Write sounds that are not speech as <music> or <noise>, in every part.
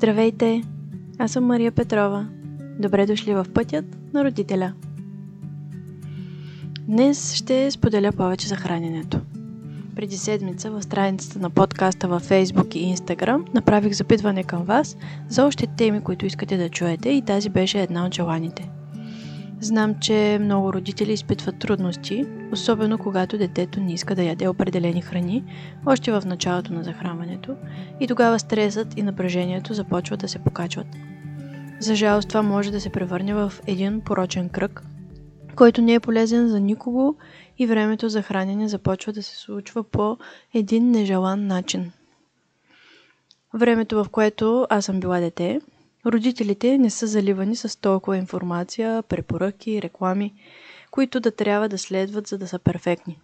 Здравейте! Аз съм Мария Петрова. Добре дошли в пътят на родителя. Днес ще споделя повече за храненето. Преди седмица в страницата на подкаста във Facebook и Instagram направих запитване към вас за още теми, които искате да чуете и тази беше една от желаните – Знам, че много родители изпитват трудности, особено когато детето не иска да яде определени храни, още в началото на захранването, и тогава стресът и напрежението започват да се покачват. За жалост това може да се превърне в един порочен кръг, който не е полезен за никого и времето за хранене започва да се случва по един нежелан начин. Времето, в което аз съм била дете, Родителите не са заливани с толкова информация, препоръки, реклами, които да трябва да следват, за да са перфектни.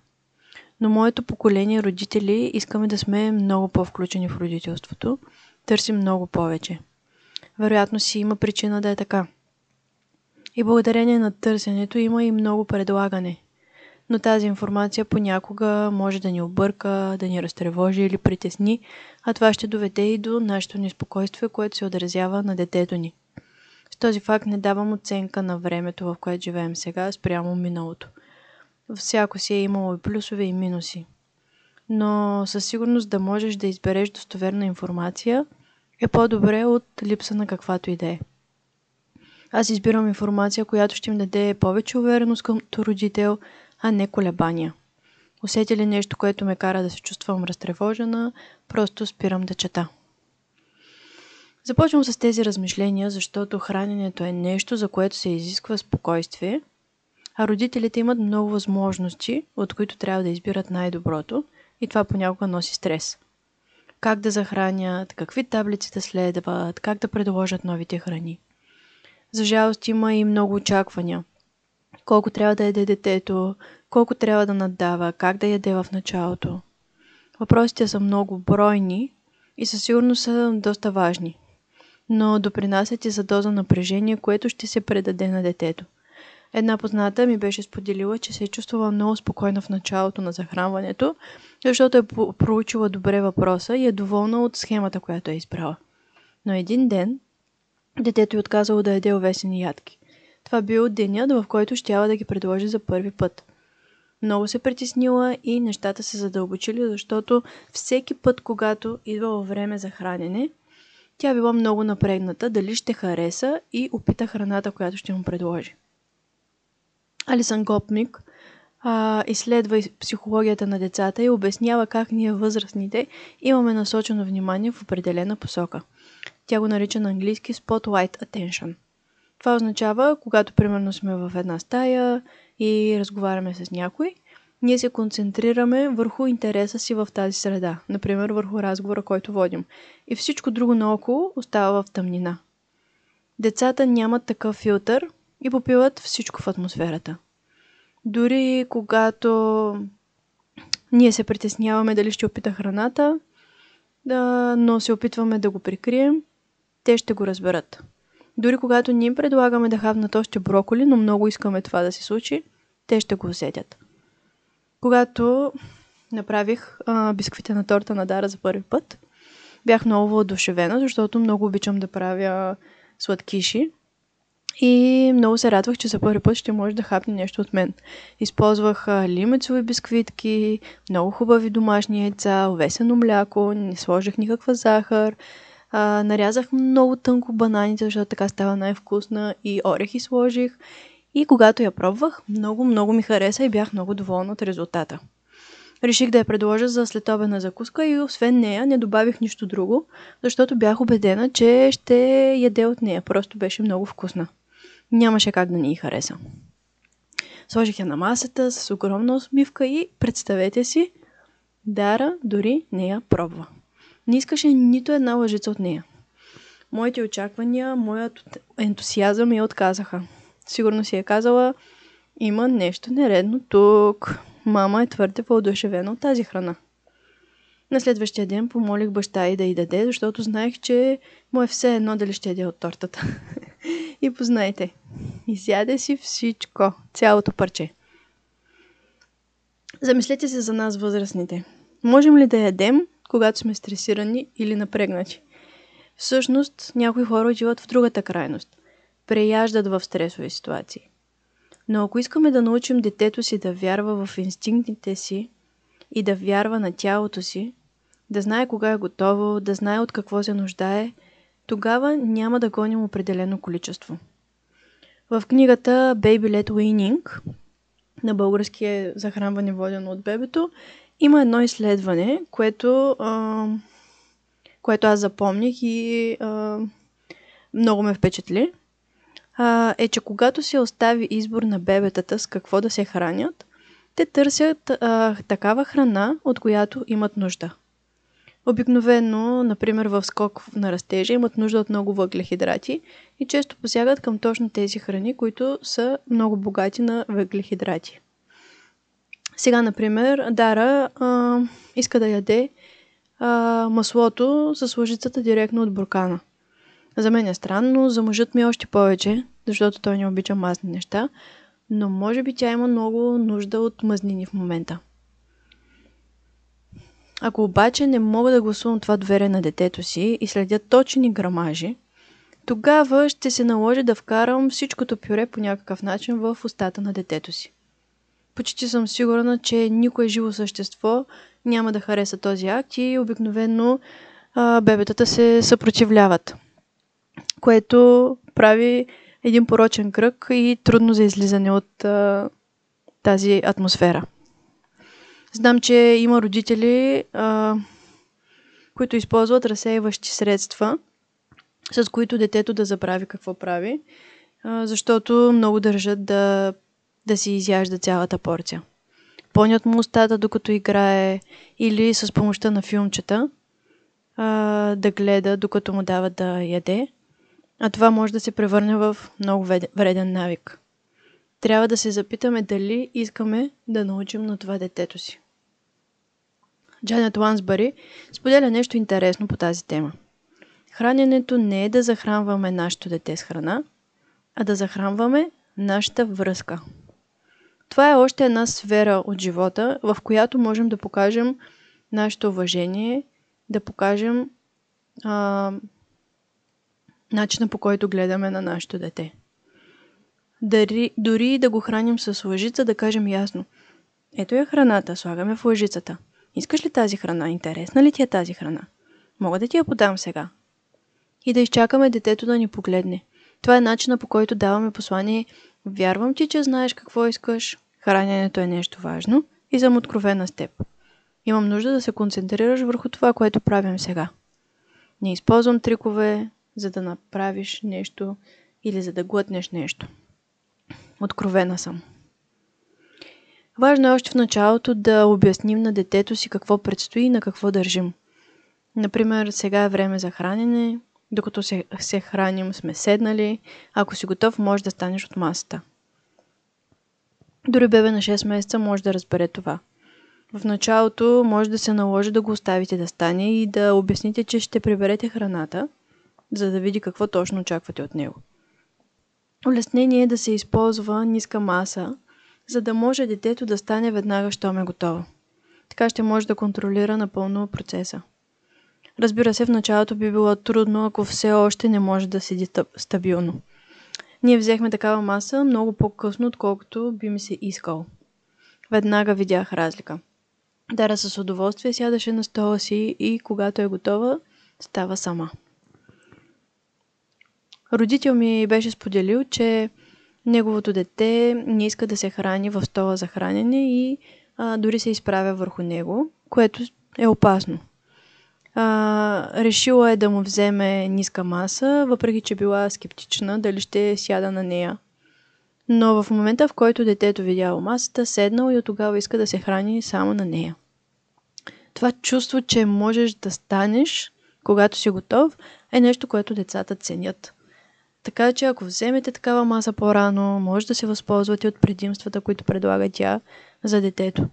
Но моето поколение родители искаме да сме много по-включени в родителството, търсим много повече. Вероятно си има причина да е така. И благодарение на търсенето има и много предлагане но тази информация понякога може да ни обърка, да ни разтревожи или притесни, а това ще доведе и до нашето неспокойствие, което се отразява на детето ни. С този факт не давам оценка на времето, в което живеем сега, спрямо миналото. Всяко си е имало и плюсове и минуси. Но със сигурност да можеш да избереш достоверна информация е по-добре от липса на каквато и да е. Аз избирам информация, която ще ми даде повече увереност като родител, а не колебания. Усети ли нещо, което ме кара да се чувствам разтревожена, просто спирам да чета. Започвам с тези размишления, защото храненето е нещо, за което се изисква спокойствие, а родителите имат много възможности, от които трябва да избират най-доброто и това понякога носи стрес. Как да захранят, какви таблици да следват, как да предложат новите храни. За жалост има и много очаквания – колко трябва да яде детето, колко трябва да наддава, как да яде в началото. Въпросите са много бройни и със сигурност са доста важни, но допринасят и за доза напрежение, което ще се предаде на детето. Една позната ми беше споделила, че се е чувствала много спокойна в началото на захранването, защото е проучила добре въпроса и е доволна от схемата, която е избрала. Но един ден детето е отказало да яде овесени ядки. Това бил денят, в който щяла да ги предложи за първи път. Много се притеснила и нещата се задълбочили, защото всеки път, когато идвало време за хранене, тя била много напрегната, дали ще хареса и опита храната, която ще му предложи. Алисън Гопмик а, изследва психологията на децата и обяснява как ние възрастните имаме насочено внимание в определена посока. Тя го нарича на английски Spotlight Attention – това означава, когато примерно сме в една стая и разговаряме с някой, ние се концентрираме върху интереса си в тази среда, например върху разговора, който водим. И всичко друго наоколо остава в тъмнина. Децата нямат такъв филтър и попиват всичко в атмосферата. Дори когато ние се притесняваме дали ще опита храната, да, но се опитваме да го прикрием, те ще го разберат. Дори когато ние им предлагаме да хавнат още броколи, но много искаме това да се случи, те ще го усетят. Когато направих а, бисквите на торта на Дара за първи път, бях много воодушевена, защото много обичам да правя сладкиши. И много се радвах, че за първи път ще може да хапне нещо от мен. Използвах лимецови бисквитки, много хубави домашни яйца, овесено мляко, не сложих никаква захар, а, нарязах много тънко бананите, защото така става най-вкусна и орехи сложих. И когато я пробвах, много, много ми хареса и бях много доволна от резултата. Реших да я предложа за следобедна закуска и освен нея не добавих нищо друго, защото бях убедена, че ще яде от нея. Просто беше много вкусна. Нямаше как да ни и хареса. Сложих я на масата с огромна усмивка и представете си, Дара дори не я пробва. Не искаше нито една лъжица от нея. Моите очаквания, моят ентусиазъм я отказаха. Сигурно си е казала, има нещо нередно тук. Мама е твърде въодушевена от тази храна. На следващия ден помолих баща и да й даде, защото знаех, че му е все едно дали ще яде от тортата. <laughs> и познайте, изяде си всичко, цялото парче. Замислете се за нас възрастните. Можем ли да ядем когато сме стресирани или напрегнати. Всъщност, някои хора отиват в другата крайност. Преяждат в стресови ситуации. Но ако искаме да научим детето си да вярва в инстинктите си и да вярва на тялото си, да знае кога е готово, да знае от какво се нуждае, тогава няма да гоним определено количество. В книгата Baby Led Weaning, на български е захранване водено от бебето, има едно изследване, което, а, което аз запомних и а, много ме впечатли. А, е, че когато се остави избор на бебетата с какво да се хранят, те търсят а, такава храна, от която имат нужда. Обикновено, например в скок на растежа, имат нужда от много въглехидрати и често посягат към точно тези храни, които са много богати на въглехидрати. Сега, например, Дара а, иска да яде а, маслото с лъжицата директно от буркана. За мен е странно, за мъжът ми е още повече, защото той не обича мазни неща, но може би тя има много нужда от мъзнини в момента. Ако обаче не мога да гласувам това доверие на детето си и следя точни грамажи, тогава ще се наложи да вкарам всичкото пюре по някакъв начин в устата на детето си. Почти съм сигурна, че никое живо същество няма да хареса този акт и обикновено а, бебетата се съпротивляват, което прави един порочен кръг и трудно за излизане от а, тази атмосфера. Знам, че има родители, а, които използват разсейващи средства, с които детето да забрави какво прави, а, защото много държат да, да си изяжда цялата порция. Пълнят му устата докато играе или с помощта на филмчета а, да гледа докато му дават да яде. А това може да се превърне в много вреден навик. Трябва да се запитаме дали искаме да научим на това детето си. Джанет Лансбари споделя нещо интересно по тази тема. Храненето не е да захранваме нашето дете с храна, а да захранваме нашата връзка. Това е още една сфера от живота, в която можем да покажем нашето уважение, да покажем а, начина по който гледаме на нашето дете. Дари, дори да го храним с лъжица, да кажем ясно. Ето е храната, слагаме в лъжицата – Искаш ли тази храна? Интересна ли ти е тази храна? Мога да ти я подам сега. И да изчакаме детето да ни погледне. Това е начина по който даваме послание. Вярвам ти, че знаеш какво искаш. Храненето е нещо важно и съм откровена с теб. Имам нужда да се концентрираш върху това, което правим сега. Не използвам трикове, за да направиш нещо или за да глътнеш нещо. Откровена съм. Важно е още в началото да обясним на детето си какво предстои и на какво държим. Например, сега е време за хранене, докато се, се храним сме седнали, ако си готов може да станеш от масата. Дори бебе на 6 месеца може да разбере това. В началото може да се наложи да го оставите да стане и да обясните, че ще приберете храната, за да види какво точно очаквате от него. Улеснение е да се използва ниска маса, за да може детето да стане веднага, щом е готово. Така ще може да контролира напълно процеса. Разбира се, в началото би било трудно, ако все още не може да седи стабилно. Ние взехме такава маса много по-късно, отколкото би ми се искал. Веднага видях разлика. Дара с удоволствие сядаше на стола си и когато е готова, става сама. Родител ми беше споделил, че неговото дете не иска да се храни в стола за хранене и а, дори се изправя върху него, което е опасно. А, решила е да му вземе ниска маса, въпреки че била скептична дали ще сяда на нея. Но в момента, в който детето видяло масата, седнал и от тогава иска да се храни само на нея. Това чувство, че можеш да станеш, когато си готов, е нещо, което децата ценят. Така че ако вземете такава маса по-рано, може да се възползвате от предимствата, които предлага тя за детето.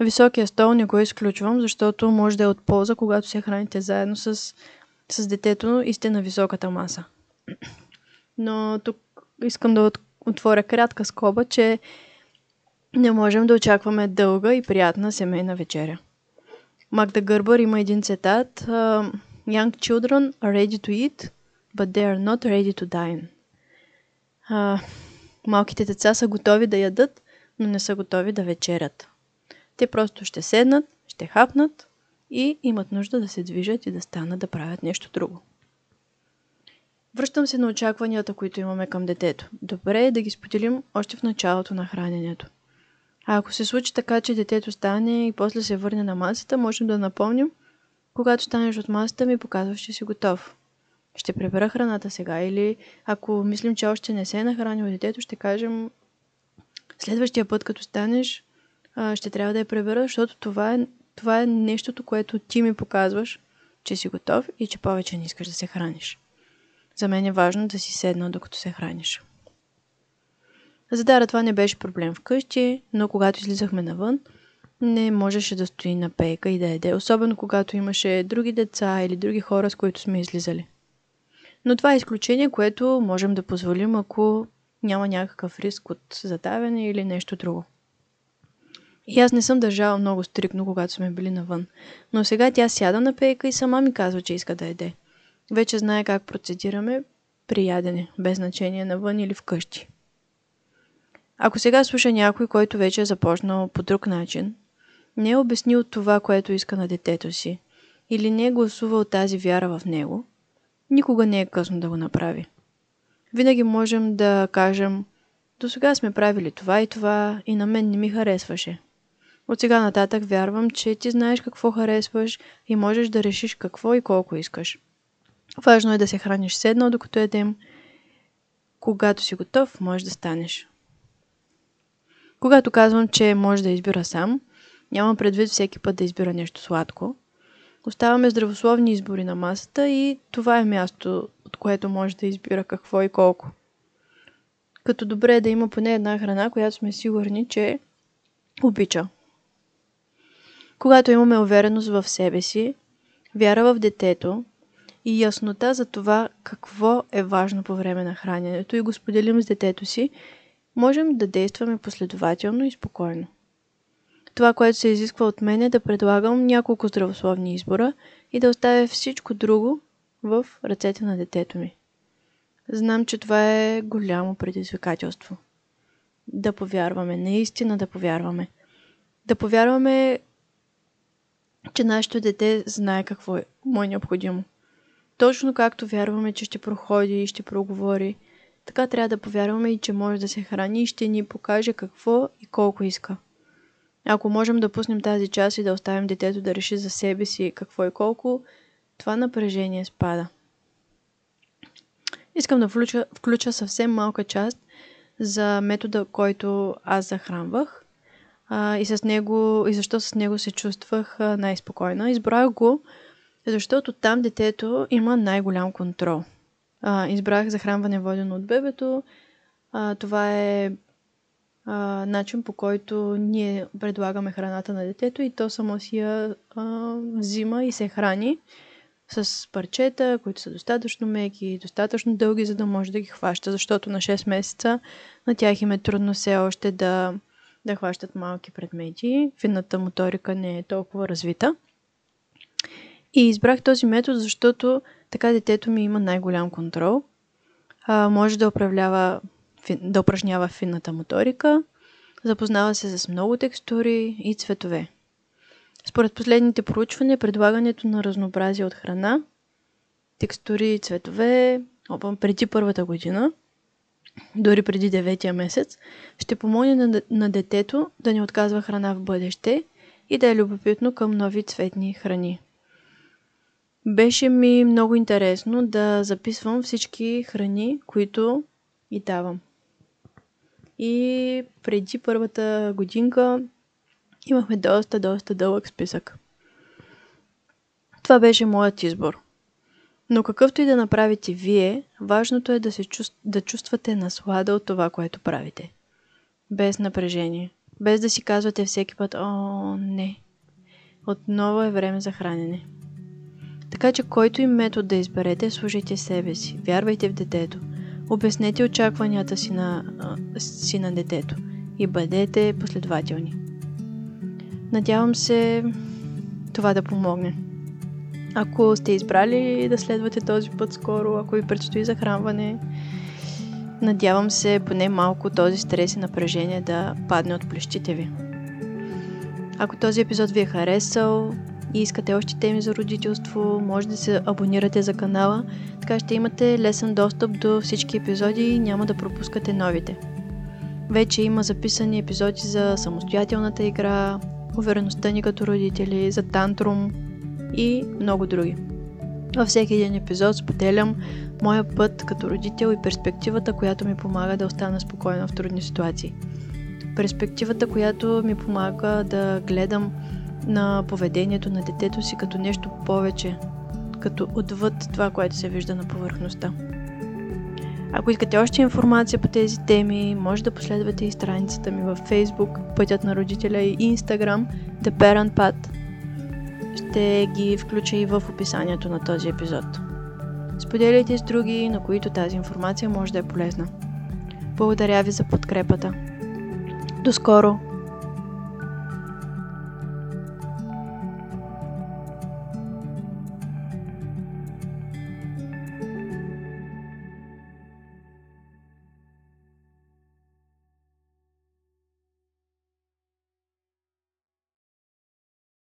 Високия стол не го изключвам, защото може да е от полза, когато се храните заедно с, с детето и сте на високата маса. Но тук искам да отворя кратка скоба, че не можем да очакваме дълга и приятна семейна вечеря. Магда Гърбър има един цитат. Young children are ready to eat, but they are not ready to dine. А, малките деца са готови да ядат, но не са готови да вечерят. Те просто ще седнат, ще хапнат и имат нужда да се движат и да станат да правят нещо друго. Връщам се на очакванията, които имаме към детето. Добре е да ги споделим още в началото на храненето. А ако се случи така, че детето стане и после се върне на масата, можем да напомним, когато станеш от масата ми, показваш, че си готов. Ще пребера храната сега или ако мислим, че още не се е нахранил детето, ще кажем следващия път, като станеш, ще трябва да я пребера, защото това е, това е нещото, което ти ми показваш, че си готов и че повече не искаш да се храниш. За мен е важно да си седна, докато се храниш. За Дара това не беше проблем вкъщи, но когато излизахме навън, не можеше да стои на пейка и да еде, особено когато имаше други деца или други хора, с които сме излизали. Но това е изключение, което можем да позволим, ако няма някакъв риск от задавяне или нещо друго. И аз не съм държала много стрикно, когато сме били навън. Но сега тя сяда на пейка и сама ми казва, че иска да еде. Вече знае как процедираме при ядене, без значение навън или вкъщи. Ако сега слуша някой, който вече е започнал по друг начин, не е обяснил това, което иска на детето си, или не е гласувал тази вяра в него, никога не е късно да го направи. Винаги можем да кажем, до сега сме правили това и това и на мен не ми харесваше. От сега нататък вярвам, че ти знаеш какво харесваш и можеш да решиш какво и колко искаш. Важно е да се храниш седнал, докато едем. Когато си готов, можеш да станеш. Когато казвам, че може да избира сам, няма предвид всеки път да избира нещо сладко. Оставаме здравословни избори на масата и това е място, от което може да избира какво и колко. Като добре е да има поне една храна, която сме сигурни, че обича. Когато имаме увереност в себе си, вяра в детето и яснота за това какво е важно по време на храненето и го споделим с детето си, можем да действаме последователно и спокойно. Това, което се изисква от мен е да предлагам няколко здравословни избора и да оставя всичко друго в ръцете на детето ми. Знам, че това е голямо предизвикателство. Да повярваме, наистина да повярваме. Да повярваме, че нашето дете знае какво е, му е необходимо. Точно както вярваме, че ще проходи и ще проговори, така трябва да повярваме и че може да се храни и ще ни покаже какво и колко иска. Ако можем да пуснем тази част и да оставим детето да реши за себе си какво и колко, това напрежение спада. Искам да включа, включа съвсем малка част за метода, който аз захранвах а, и, с него, и защо с него се чувствах най-спокойна. Избрах го, защото там детето има най-голям контрол. А, избрах захранване водено от бебето. А, това е а, начин по който ние предлагаме храната на детето и то само си я а, взима и се храни с парчета, които са достатъчно меки, достатъчно дълги, за да може да ги хваща, защото на 6 месеца на тях им е трудно все още да, да хващат малки предмети. Финната моторика не е толкова развита. И избрах този метод, защото така детето ми има най-голям контрол. А, може да управлява да упражнява финната моторика, запознава се с много текстури и цветове. Според последните проучвания, предлагането на разнообразие от храна, текстури и цветове преди първата година, дори преди деветия месец, ще помогне на, на детето да не отказва храна в бъдеще и да е любопитно към нови цветни храни. Беше ми много интересно да записвам всички храни, които и давам. И преди първата годинка имахме доста, доста дълъг списък. Това беше моят избор. Но какъвто и да направите вие, важното е да, се чувств... да чувствате наслада от това, което правите. Без напрежение. Без да си казвате всеки път, о, не. Отново е време за хранене. Така че който и метод да изберете, служите себе си. Вярвайте в детето. Обяснете очакванията си на, си на детето и бъдете последователни. Надявам се това да помогне. Ако сте избрали да следвате този път скоро, ако ви предстои захранване, надявам се поне малко този стрес и напрежение да падне от плещите ви. Ако този епизод ви е харесал и искате още теми за родителство, може да се абонирате за канала, така ще имате лесен достъп до всички епизоди и няма да пропускате новите. Вече има записани епизоди за самостоятелната игра, увереността ни като родители, за тантрум и много други. Във всеки един епизод споделям моя път като родител и перспективата, която ми помага да остана спокойна в трудни ситуации. Перспективата, която ми помага да гледам на поведението на детето си като нещо повече, като отвъд това, което се вижда на повърхността. Ако искате още информация по тези теми, може да последвате и страницата ми във Facebook, Пътят на родителя и Instagram, The Parent Path. Ще ги включа и в описанието на този епизод. Споделяйте с други, на които тази информация може да е полезна. Благодаря ви за подкрепата. До скоро!